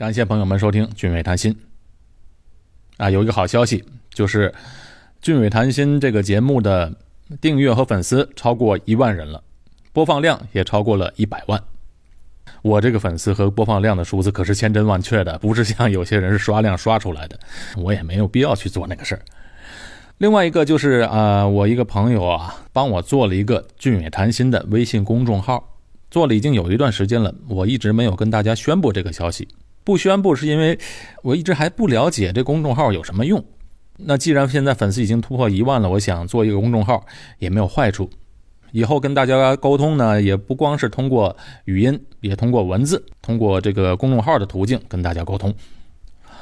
感谢朋友们收听《俊伟谈心》啊，有一个好消息，就是《俊伟谈心》这个节目的订阅和粉丝超过一万人了，播放量也超过了一百万。我这个粉丝和播放量的数字可是千真万确的，不是像有些人是刷量刷出来的，我也没有必要去做那个事儿。另外一个就是啊，我一个朋友啊，帮我做了一个《俊伟谈心》的微信公众号，做了已经有一段时间了，我一直没有跟大家宣布这个消息。不宣布是因为我一直还不了解这公众号有什么用。那既然现在粉丝已经突破一万了，我想做一个公众号也没有坏处。以后跟大家沟通呢，也不光是通过语音，也通过文字，通过这个公众号的途径跟大家沟通。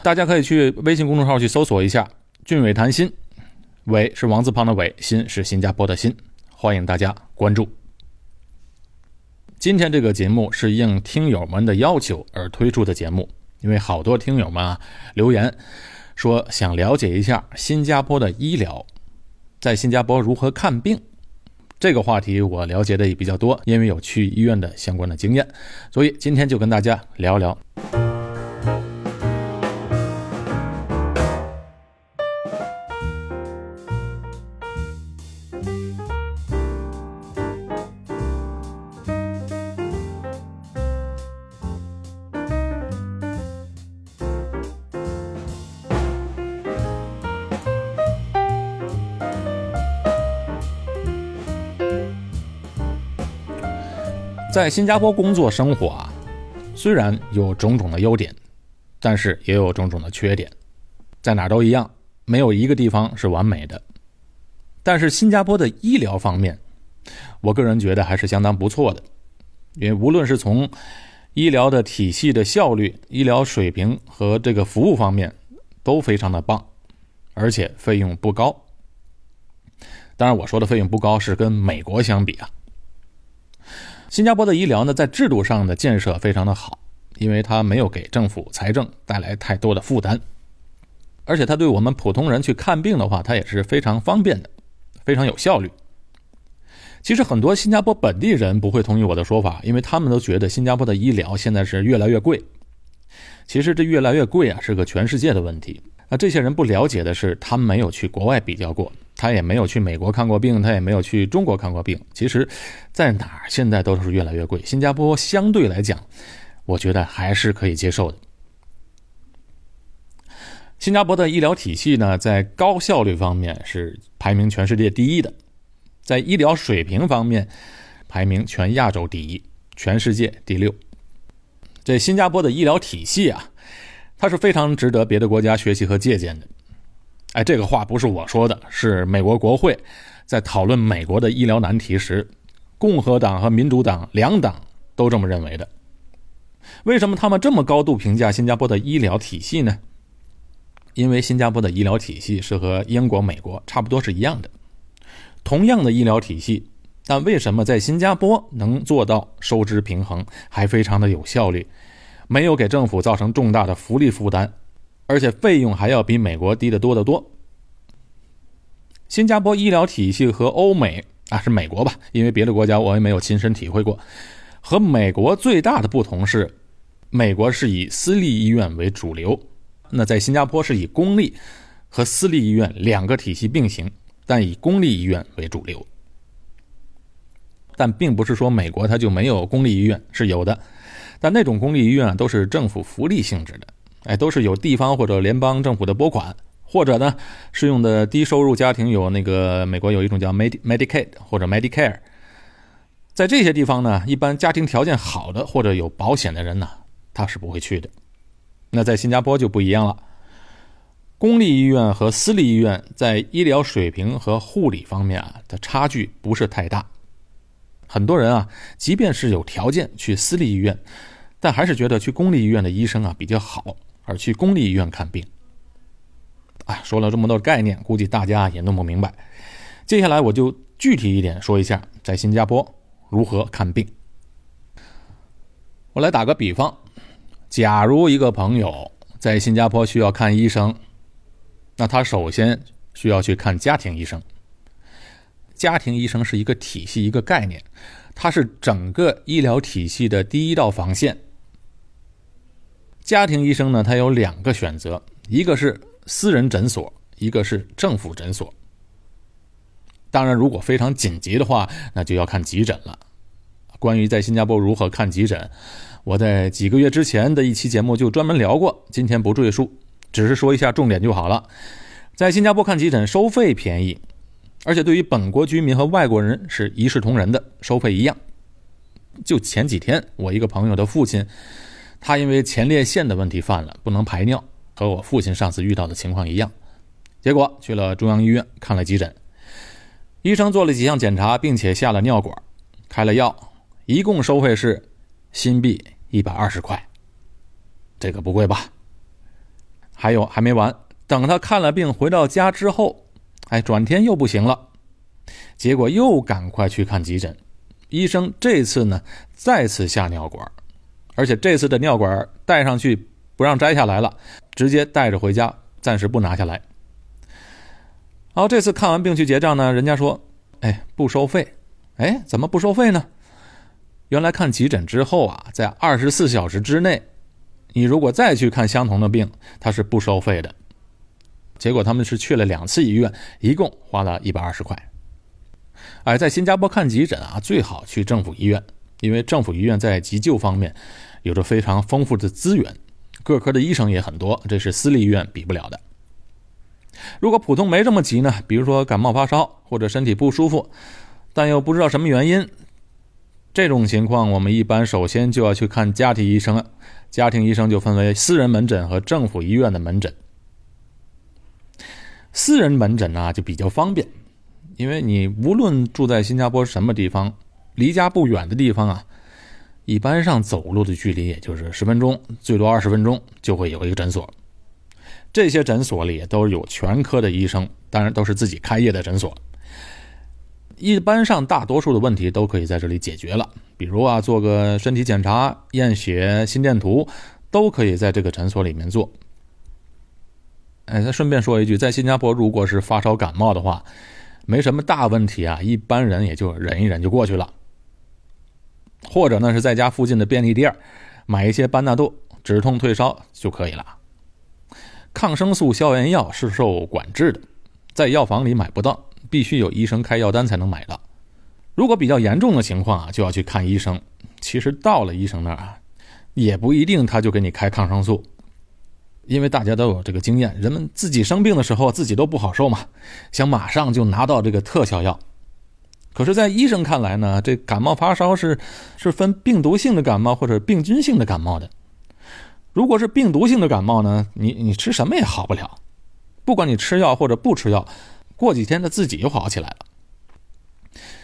大家可以去微信公众号去搜索一下“俊伟谈心”，伟是王字旁的伟，心是新加坡的心，欢迎大家关注。今天这个节目是应听友们的要求而推出的节目，因为好多听友们啊留言说想了解一下新加坡的医疗，在新加坡如何看病。这个话题我了解的也比较多，因为有去医院的相关的经验，所以今天就跟大家聊聊。在新加坡工作生活啊，虽然有种种的优点，但是也有种种的缺点，在哪都一样，没有一个地方是完美的。但是新加坡的医疗方面，我个人觉得还是相当不错的，因为无论是从医疗的体系的效率、医疗水平和这个服务方面，都非常的棒，而且费用不高。当然，我说的费用不高是跟美国相比啊。新加坡的医疗呢，在制度上的建设非常的好，因为它没有给政府财政带来太多的负担，而且它对我们普通人去看病的话，它也是非常方便的，非常有效率。其实很多新加坡本地人不会同意我的说法，因为他们都觉得新加坡的医疗现在是越来越贵。其实这越来越贵啊，是个全世界的问题。那这些人不了解的是，他没有去国外比较过。他也没有去美国看过病，他也没有去中国看过病。其实，在哪儿现在都是越来越贵。新加坡相对来讲，我觉得还是可以接受的。新加坡的医疗体系呢，在高效率方面是排名全世界第一的，在医疗水平方面排名全亚洲第一，全世界第六。这新加坡的医疗体系啊，它是非常值得别的国家学习和借鉴的。哎，这个话不是我说的，是美国国会在讨论美国的医疗难题时，共和党和民主党两党都这么认为的。为什么他们这么高度评价新加坡的医疗体系呢？因为新加坡的医疗体系是和英国、美国差不多是一样的，同样的医疗体系，但为什么在新加坡能做到收支平衡，还非常的有效率，没有给政府造成重大的福利负担？而且费用还要比美国低得多得多。新加坡医疗体系和欧美啊，是美国吧？因为别的国家我也没有亲身体会过。和美国最大的不同是，美国是以私立医院为主流，那在新加坡是以公立和私立医院两个体系并行，但以公立医院为主流。但并不是说美国它就没有公立医院，是有的，但那种公立医院都是政府福利性质的。哎，都是有地方或者联邦政府的拨款，或者呢，适用的低收入家庭有那个美国有一种叫 Med Medicaid 或者 Medicare，在这些地方呢，一般家庭条件好的或者有保险的人呢，他是不会去的。那在新加坡就不一样了，公立医院和私立医院在医疗水平和护理方面啊的差距不是太大，很多人啊，即便是有条件去私立医院，但还是觉得去公立医院的医生啊比较好。而去公立医院看病，啊，说了这么多概念，估计大家也弄不明白。接下来我就具体一点说一下，在新加坡如何看病。我来打个比方，假如一个朋友在新加坡需要看医生，那他首先需要去看家庭医生。家庭医生是一个体系，一个概念，它是整个医疗体系的第一道防线。家庭医生呢，他有两个选择，一个是私人诊所，一个是政府诊所。当然，如果非常紧急的话，那就要看急诊了。关于在新加坡如何看急诊，我在几个月之前的一期节目就专门聊过，今天不赘述，只是说一下重点就好了。在新加坡看急诊收费便宜，而且对于本国居民和外国人是一视同仁的，收费一样。就前几天，我一个朋友的父亲，他因为前列腺的问题犯了，不能排尿，和我父亲上次遇到的情况一样，结果去了中央医院看了急诊。医生做了几项检查，并且下了尿管，开了药，一共收费是新币一百二十块。这个不贵吧？还有还没完，等他看了病回到家之后，哎，转天又不行了，结果又赶快去看急诊。医生这次呢再次下尿管，而且这次的尿管戴上去不让摘下来了，直接带着回家，暂时不拿下来。然后这次看完病去结账呢，人家说：“哎，不收费。”哎，怎么不收费呢？原来看急诊之后啊，在二十四小时之内，你如果再去看相同的病，它是不收费的。结果他们是去了两次医院，一共花了一百二十块。哎，在新加坡看急诊啊，最好去政府医院，因为政府医院在急救方面有着非常丰富的资源，各科的医生也很多，这是私立医院比不了的。如果普通没这么急呢？比如说感冒发烧或者身体不舒服，但又不知道什么原因，这种情况我们一般首先就要去看家庭医生了。家庭医生就分为私人门诊和政府医院的门诊。私人门诊呢就比较方便，因为你无论住在新加坡什么地方，离家不远的地方啊，一般上走路的距离也就是十分钟，最多二十分钟就会有一个诊所。这些诊所里都有全科的医生，当然都是自己开业的诊所。一般上大多数的问题都可以在这里解决了，比如啊，做个身体检查、验血、心电图，都可以在这个诊所里面做。哎，再顺便说一句，在新加坡，如果是发烧感冒的话，没什么大问题啊，一般人也就忍一忍就过去了。或者呢，是在家附近的便利店买一些班纳度止痛退烧就可以了。抗生素、消炎药是受管制的，在药房里买不到，必须有医生开药单才能买到。如果比较严重的情况啊，就要去看医生。其实到了医生那儿啊，也不一定他就给你开抗生素，因为大家都有这个经验，人们自己生病的时候自己都不好受嘛，想马上就拿到这个特效药。可是，在医生看来呢，这感冒发烧是是分病毒性的感冒或者病菌性的感冒的。如果是病毒性的感冒呢，你你吃什么也好不了，不管你吃药或者不吃药，过几天它自己就好起来了。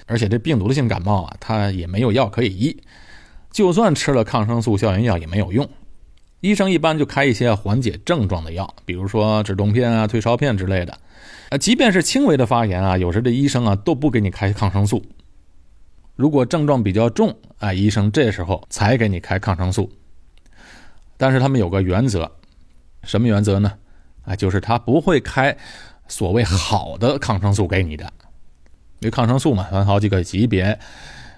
而且这病毒性感冒啊，它也没有药可以医，就算吃了抗生素、消炎药也没有用。医生一般就开一些缓解症状的药，比如说止痛片啊、退烧片之类的。呃，即便是轻微的发炎啊，有时这医生啊都不给你开抗生素。如果症状比较重啊，医生这时候才给你开抗生素。但是他们有个原则，什么原则呢？啊，就是他不会开所谓好的抗生素给你的，因为抗生素嘛分好几个级别，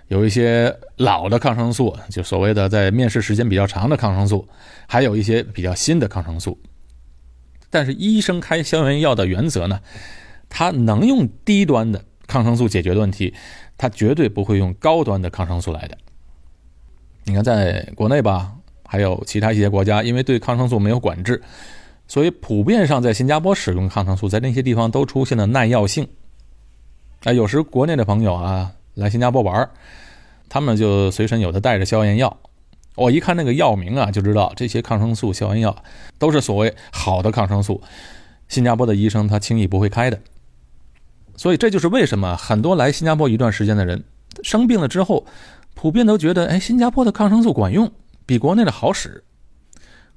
有一些老的抗生素，就所谓的在面试时间比较长的抗生素，还有一些比较新的抗生素。但是医生开消炎药的原则呢，他能用低端的抗生素解决的问题，他绝对不会用高端的抗生素来的。你看，在国内吧。还有其他一些国家，因为对抗生素没有管制，所以普遍上在新加坡使用抗生素，在那些地方都出现了耐药性。啊，有时国内的朋友啊来新加坡玩，他们就随身有的带着消炎药。我一看那个药名啊，就知道这些抗生素、消炎药都是所谓好的抗生素，新加坡的医生他轻易不会开的。所以这就是为什么很多来新加坡一段时间的人生病了之后，普遍都觉得，哎，新加坡的抗生素管用。比国内的好使，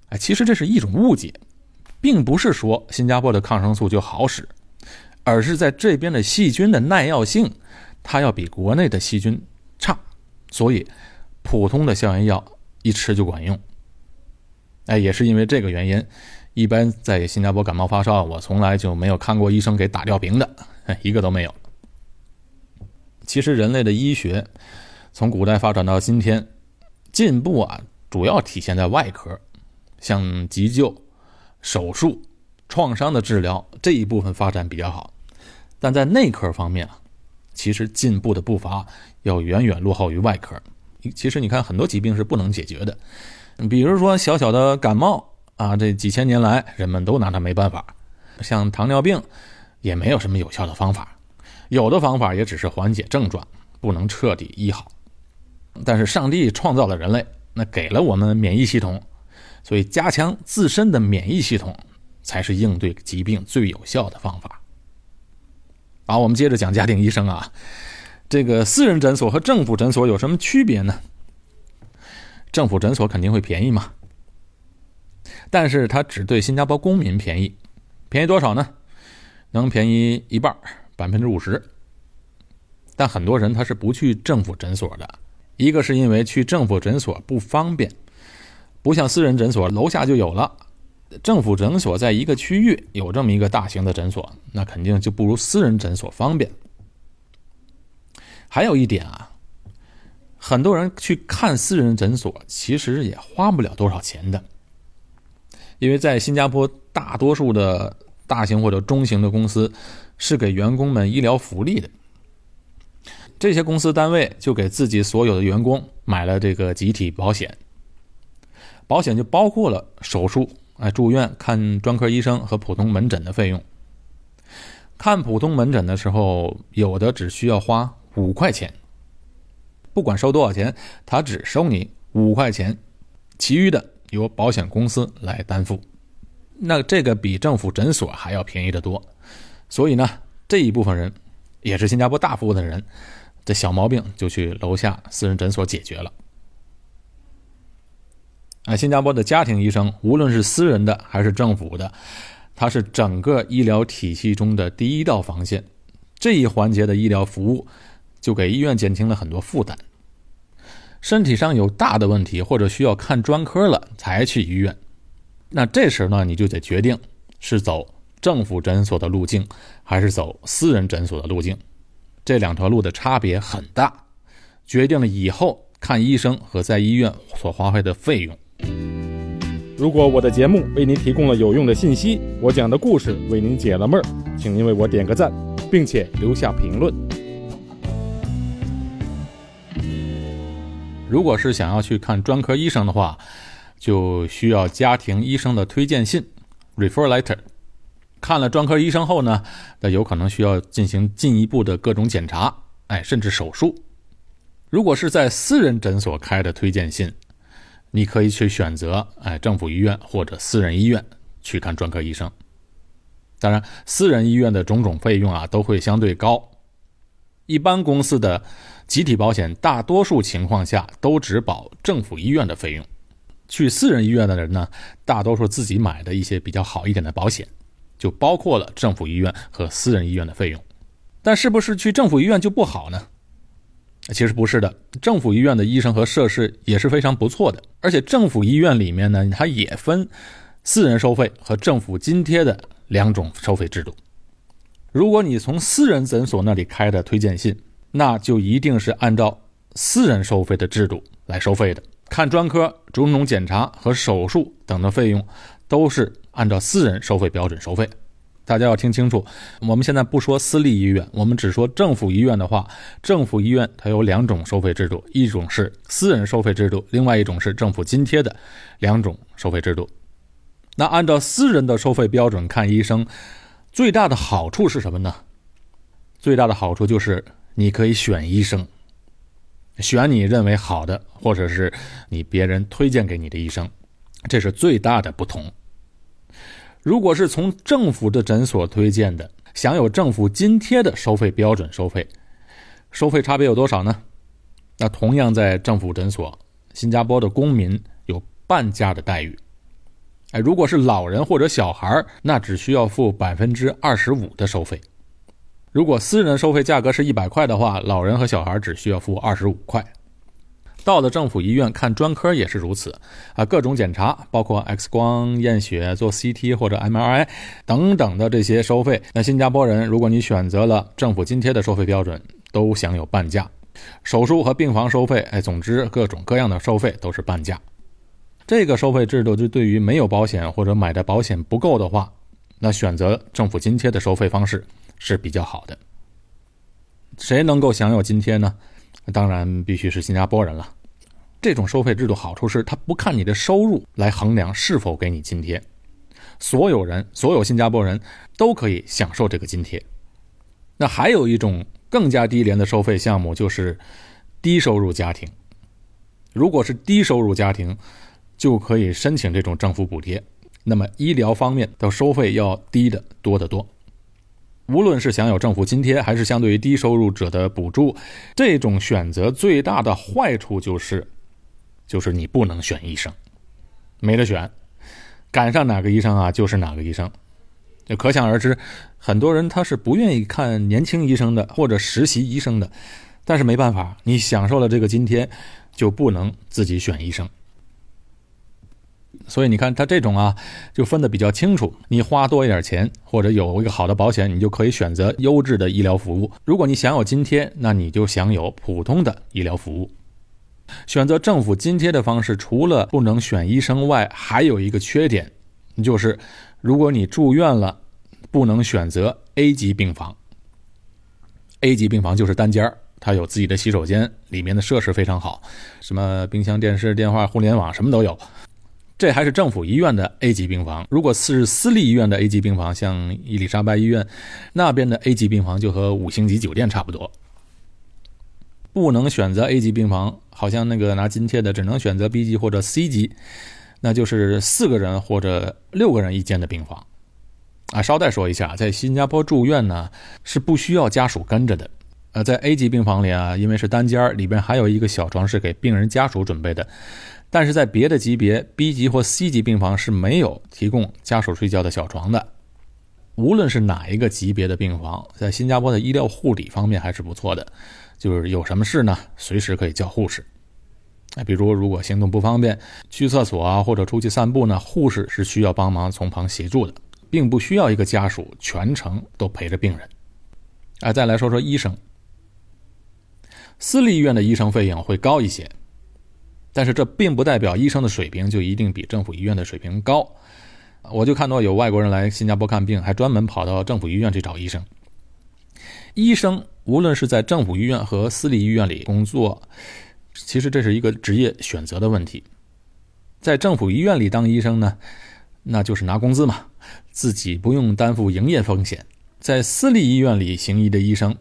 哎，其实这是一种误解，并不是说新加坡的抗生素就好使，而是在这边的细菌的耐药性，它要比国内的细菌差，所以普通的消炎药一吃就管用。哎，也是因为这个原因，一般在新加坡感冒发烧，我从来就没有看过医生给打吊瓶的，一个都没有。其实人类的医学从古代发展到今天，进步啊。主要体现在外科，像急救、手术、创伤的治疗这一部分发展比较好，但在内科方面啊，其实进步的步伐要远远落后于外科。其实你看，很多疾病是不能解决的，比如说小小的感冒啊，这几千年来人们都拿它没办法。像糖尿病，也没有什么有效的方法，有的方法也只是缓解症状，不能彻底医好。但是上帝创造了人类，那给了我们免疫系统，所以加强自身的免疫系统才是应对疾病最有效的方法。好，我们接着讲家庭医生啊，这个私人诊所和政府诊所有什么区别呢？政府诊所肯定会便宜嘛，但是它只对新加坡公民便宜。便宜多少呢？能便宜一半，百分之五十。但很多人他是不去政府诊所的，一个是因为去政府诊所不方便，不像私人诊所楼下就有了。政府诊所在一个区域有这么一个大型的诊所，那肯定就不如私人诊所方便。还有一点啊，很多人去看私人诊所，其实也花不了多少钱的。因为在新加坡，大多数的大型或者中型的公司是给员工们医疗福利的，这些公司单位就给自己所有的员工买了这个集体保险，保险就包括了手术、哎住院看专科医生和普通门诊的费用。看普通门诊的时候，有的只需要花五块钱，不管收多少钱，他只收你五块钱，其余的。由保险公司来担负，那这个比政府诊所还要便宜得多。所以呢，这一部分人也是新加坡大部分的人，这小毛病就去楼下私人诊所解决了。啊，新加坡的家庭医生，无论是私人的还是政府的，它是整个医疗体系中的第一道防线。这一环节的医疗服务，就给医院减轻了很多负担。身体上有大的问题，或者需要看专科了才去医院，那这时呢，你就得决定是走政府诊所的路径，还是走私人诊所的路径。这两条路的差别很大，决定了以后看医生和在医院所花费的费用。如果我的节目为您提供了有用的信息，我讲的故事为您解了闷儿，请您为我点个赞，并且留下评论。如果是想要去看专科医生的话，就需要家庭医生的推荐信 （refer letter）。看了专科医生后呢，那有可能需要进行进一步的各种检查，哎，甚至手术。如果是在私人诊所开的推荐信，你可以去选择哎政府医院或者私人医院去看专科医生。当然，私人医院的种种费用啊都会相对高，一般公司的。集体保险大多数情况下都只保政府医院的费用，去私人医院的人呢，大多数自己买的一些比较好一点的保险，就包括了政府医院和私人医院的费用。但是不是去政府医院就不好呢？其实不是的，政府医院的医生和设施也是非常不错的，而且政府医院里面呢，它也分私人收费和政府津贴的两种收费制度。如果你从私人诊所那里开的推荐信，那就一定是按照私人收费的制度来收费的。看专科、种种检查和手术等的费用，都是按照私人收费标准收费。大家要听清楚，我们现在不说私立医院，我们只说政府医院的话，政府医院它有两种收费制度，一种是私人收费制度，另外一种是政府津贴的两种收费制度。那按照私人的收费标准看医生，最大的好处是什么呢？最大的好处就是。你可以选医生，选你认为好的，或者是你别人推荐给你的医生，这是最大的不同。如果是从政府的诊所推荐的，享有政府津贴的收费标准收费，收费差别有多少呢？那同样在政府诊所，新加坡的公民有半价的待遇。哎，如果是老人或者小孩，那只需要付百分之二十五的收费。如果私人收费价格是一百块的话，老人和小孩只需要付二十五块。到了政府医院看专科也是如此啊，各种检查，包括 X 光、验血、做 CT 或者 MRI 等等的这些收费，那新加坡人如果你选择了政府津贴的收费标准，都享有半价。手术和病房收费，哎，总之各种各样的收费都是半价。这个收费制度就对于没有保险或者买的保险不够的话，那选择政府津贴的收费方式是比较好的。谁能够享有津贴呢？当然必须是新加坡人了。这种收费制度好处是，它不看你的收入来衡量是否给你津贴，所有人、所有新加坡人都可以享受这个津贴。那还有一种更加低廉的收费项目，就是低收入家庭。如果是低收入家庭，就可以申请这种政府补贴。那么医疗方面的收费要低得多得多。无论是享有政府津贴，还是相对于低收入者的补助，这种选择最大的坏处就是。就是你不能选医生，没得选，赶上哪个医生啊，就是哪个医生。就可想而知，很多人他是不愿意看年轻医生的或者实习医生的，但是没办法，你享受了这个津贴，就不能自己选医生。所以你看他这种啊，就分得比较清楚。你花多一点钱，或者有一个好的保险，你就可以选择优质的医疗服务。如果你享有津贴，那你就享有普通的医疗服务。选择政府津贴的方式，除了不能选医生外，还有一个缺点，就是如果你住院了，不能选择 A 级病房。A 级病房就是单间儿它有自己的洗手间，里面的设施非常好，什么冰箱、电视、电话、互联网什么都有。这还是政府医院的 A 级病房。如果是私立医院的 A 级病房，像伊丽莎白医院那边的 A 级病房，就和五星级酒店差不多。不能选择 A 级病房，好像那个拿津贴的只能选择 B 级或者 C 级，那就是四个人或者六个人一间的病房。啊，捎带说一下，在新加坡住院呢是不需要家属跟着的。呃，在 A 级病房里啊，因为是单间里边还有一个小床是给病人家属准备的。但是在别的级别 B 级或 C 级病房是没有提供家属睡觉的小床的。无论是哪一个级别的病房，在新加坡的医疗护理方面还是不错的。就是有什么事呢，随时可以叫护士。哎，比如如果行动不方便，去厕所啊，或者出去散步呢，护士是需要帮忙从旁协助的，并不需要一个家属全程都陪着病人。哎，再来说说医生，私立医院的医生费用会高一些，但是这并不代表医生的水平就一定比政府医院的水平高。我就看到有外国人来新加坡看病，还专门跑到政府医院去找医生。医生无论是在政府医院和私立医院里工作，其实这是一个职业选择的问题。在政府医院里当医生呢，那就是拿工资嘛，自己不用担负营业风险。在私立医院里行医的医生，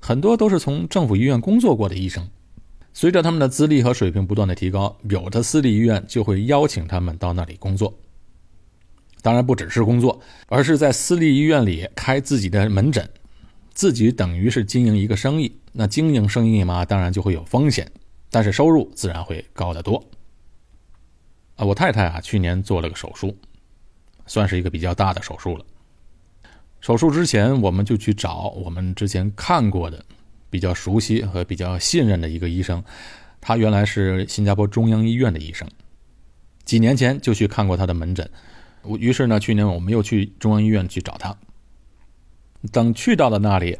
很多都是从政府医院工作过的医生。随着他们的资历和水平不断的提高，有的私立医院就会邀请他们到那里工作。当然不只是工作，而是在私立医院里开自己的门诊。自己等于是经营一个生意，那经营生意嘛，当然就会有风险，但是收入自然会高得多。啊，我太太啊，去年做了个手术，算是一个比较大的手术了。手术之前，我们就去找我们之前看过的、比较熟悉和比较信任的一个医生，他原来是新加坡中央医院的医生，几年前就去看过他的门诊。我于是呢，去年我们又去中央医院去找他。等去到了那里，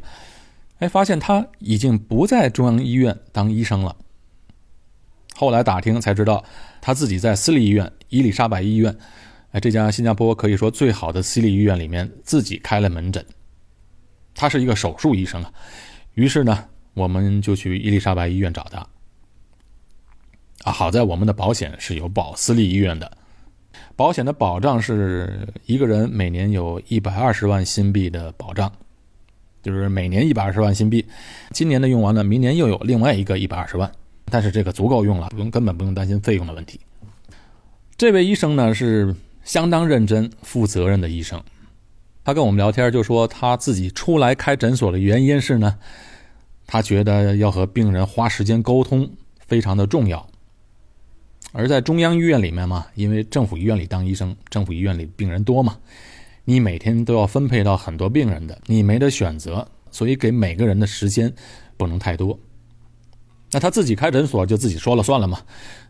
哎，发现他已经不在中央医院当医生了。后来打听才知道，他自己在私立医院伊丽莎白医院，哎，这家新加坡可以说最好的私立医院里面自己开了门诊。他是一个手术医生啊，于是呢，我们就去伊丽莎白医院找他。啊，好在我们的保险是有保私立医院的。保险的保障是一个人每年有一百二十万新币的保障，就是每年一百二十万新币，今年的用完了，明年又有另外一个一百二十万，但是这个足够用了，不用根本不用担心费用的问题。这位医生呢是相当认真、负责任的医生，他跟我们聊天就说他自己出来开诊所的原因是呢，他觉得要和病人花时间沟通非常的重要。而在中央医院里面嘛，因为政府医院里当医生，政府医院里病人多嘛，你每天都要分配到很多病人的，你没得选择，所以给每个人的时间不能太多。那他自己开诊所就自己说了算了嘛，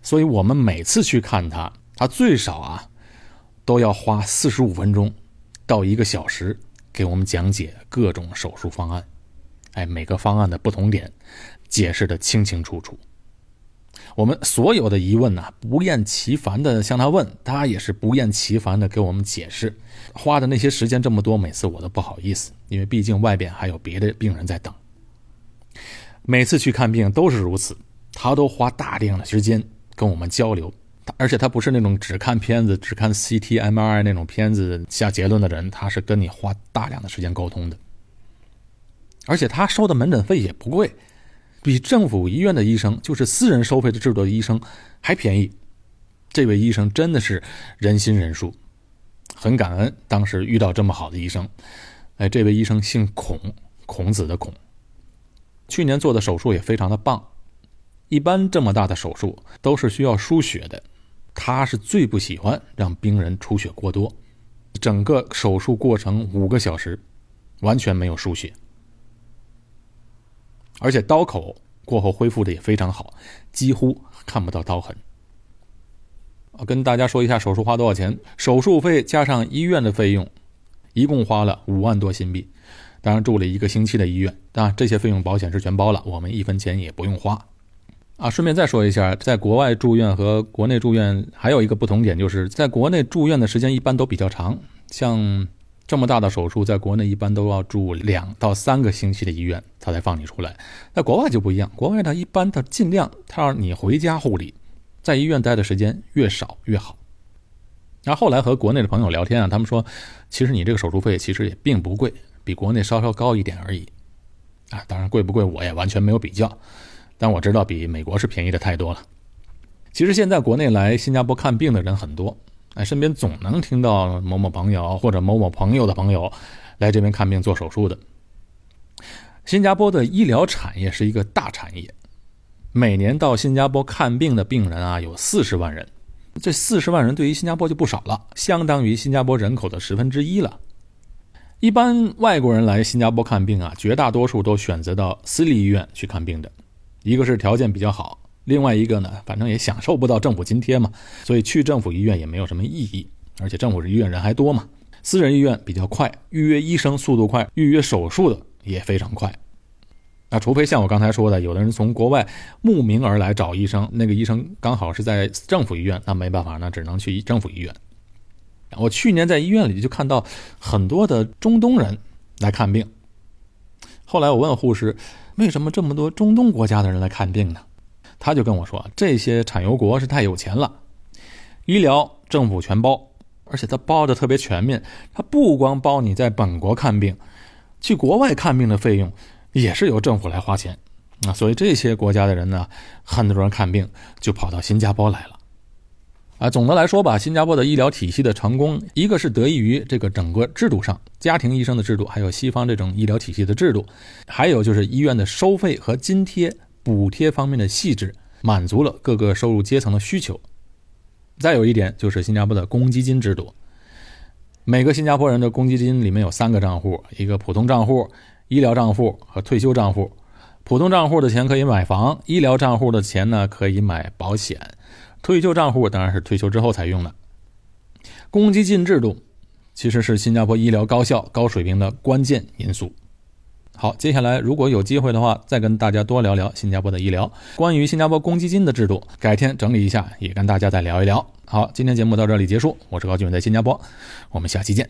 所以我们每次去看他，他最少啊都要花四十五分钟到一个小时给我们讲解各种手术方案，哎，每个方案的不同点解释的清清楚楚。我们所有的疑问呢，不厌其烦的向他问，他也是不厌其烦的给我们解释。花的那些时间这么多，每次我都不好意思，因为毕竟外边还有别的病人在等。每次去看病都是如此，他都花大量的时间跟我们交流。而且他不是那种只看片子、只看 CT、MRI 那种片子下结论的人，他是跟你花大量的时间沟通的。而且他收的门诊费也不贵，比政府医院的医生，就是私人收费的制度的医生还便宜。这位医生真的是人心仁术，很感恩当时遇到这么好的医生。哎，这位医生姓孔，孔子的孔。去年做的手术也非常的棒。一般这么大的手术都是需要输血的。他是最不喜欢让病人出血过多，整个手术过程五个小时，完全没有输血，而且刀口过后恢复的也非常好，几乎看不到刀痕。我跟大家说一下手术花多少钱，手术费加上医院的费用，一共花了五万多新币，当然住了一个星期的医院，当然这些费用保险是全包了，我们一分钱也不用花。啊，顺便再说一下，在国外住院和国内住院还有一个不同点，就是在国内住院的时间一般都比较长，像这么大的手术，在国内一般都要住两到三个星期的医院，他才放你出来。在国外就不一样，国外呢一般他尽量他让你回家护理，在医院待的时间越少越好。然后后来和国内的朋友聊天啊，他们说，其实你这个手术费其实也并不贵，比国内稍稍高一点而已。啊，当然贵不贵我也完全没有比较。但我知道比美国是便宜的太多了。其实现在国内来新加坡看病的人很多，哎，身边总能听到某某朋友或者某某朋友的朋友来这边看病做手术的。新加坡的医疗产业是一个大产业，每年到新加坡看病的病人啊有四十万人，这四十万人对于新加坡就不少了，相当于新加坡人口的十分之一了。一般外国人来新加坡看病啊，绝大多数都选择到私立医院去看病的。一个是条件比较好，另外一个呢，反正也享受不到政府津贴嘛，所以去政府医院也没有什么意义。而且政府医院人还多嘛，私人医院比较快，预约医生速度快，预约手术的也非常快。那除非像我刚才说的，有的人从国外慕名而来找医生，那个医生刚好是在政府医院，那没办法，那只能去政府医院。我去年在医院里就看到很多的中东人来看病，后来我问护士。为什么这么多中东国家的人来看病呢？他就跟我说，这些产油国是太有钱了，医疗政府全包，而且他包的特别全面。他不光包你在本国看病，去国外看病的费用也是由政府来花钱啊。所以这些国家的人呢，很多人看病就跑到新加坡来了。啊，总的来说吧，新加坡的医疗体系的成功，一个是得益于这个整个制度上，家庭医生的制度，还有西方这种医疗体系的制度，还有就是医院的收费和津贴补贴方面的细致，满足了各个收入阶层的需求。再有一点就是新加坡的公积金制度，每个新加坡人的公积金里面有三个账户，一个普通账户、医疗账户和退休账户。普通账户的钱可以买房，医疗账户的钱呢可以买保险。退休账户当然是退休之后才用的。公积金制度其实是新加坡医疗高效、高水平的关键因素。好，接下来如果有机会的话，再跟大家多聊聊新加坡的医疗。关于新加坡公积金的制度，改天整理一下，也跟大家再聊一聊。好，今天节目到这里结束，我是高俊文，在新加坡，我们下期见。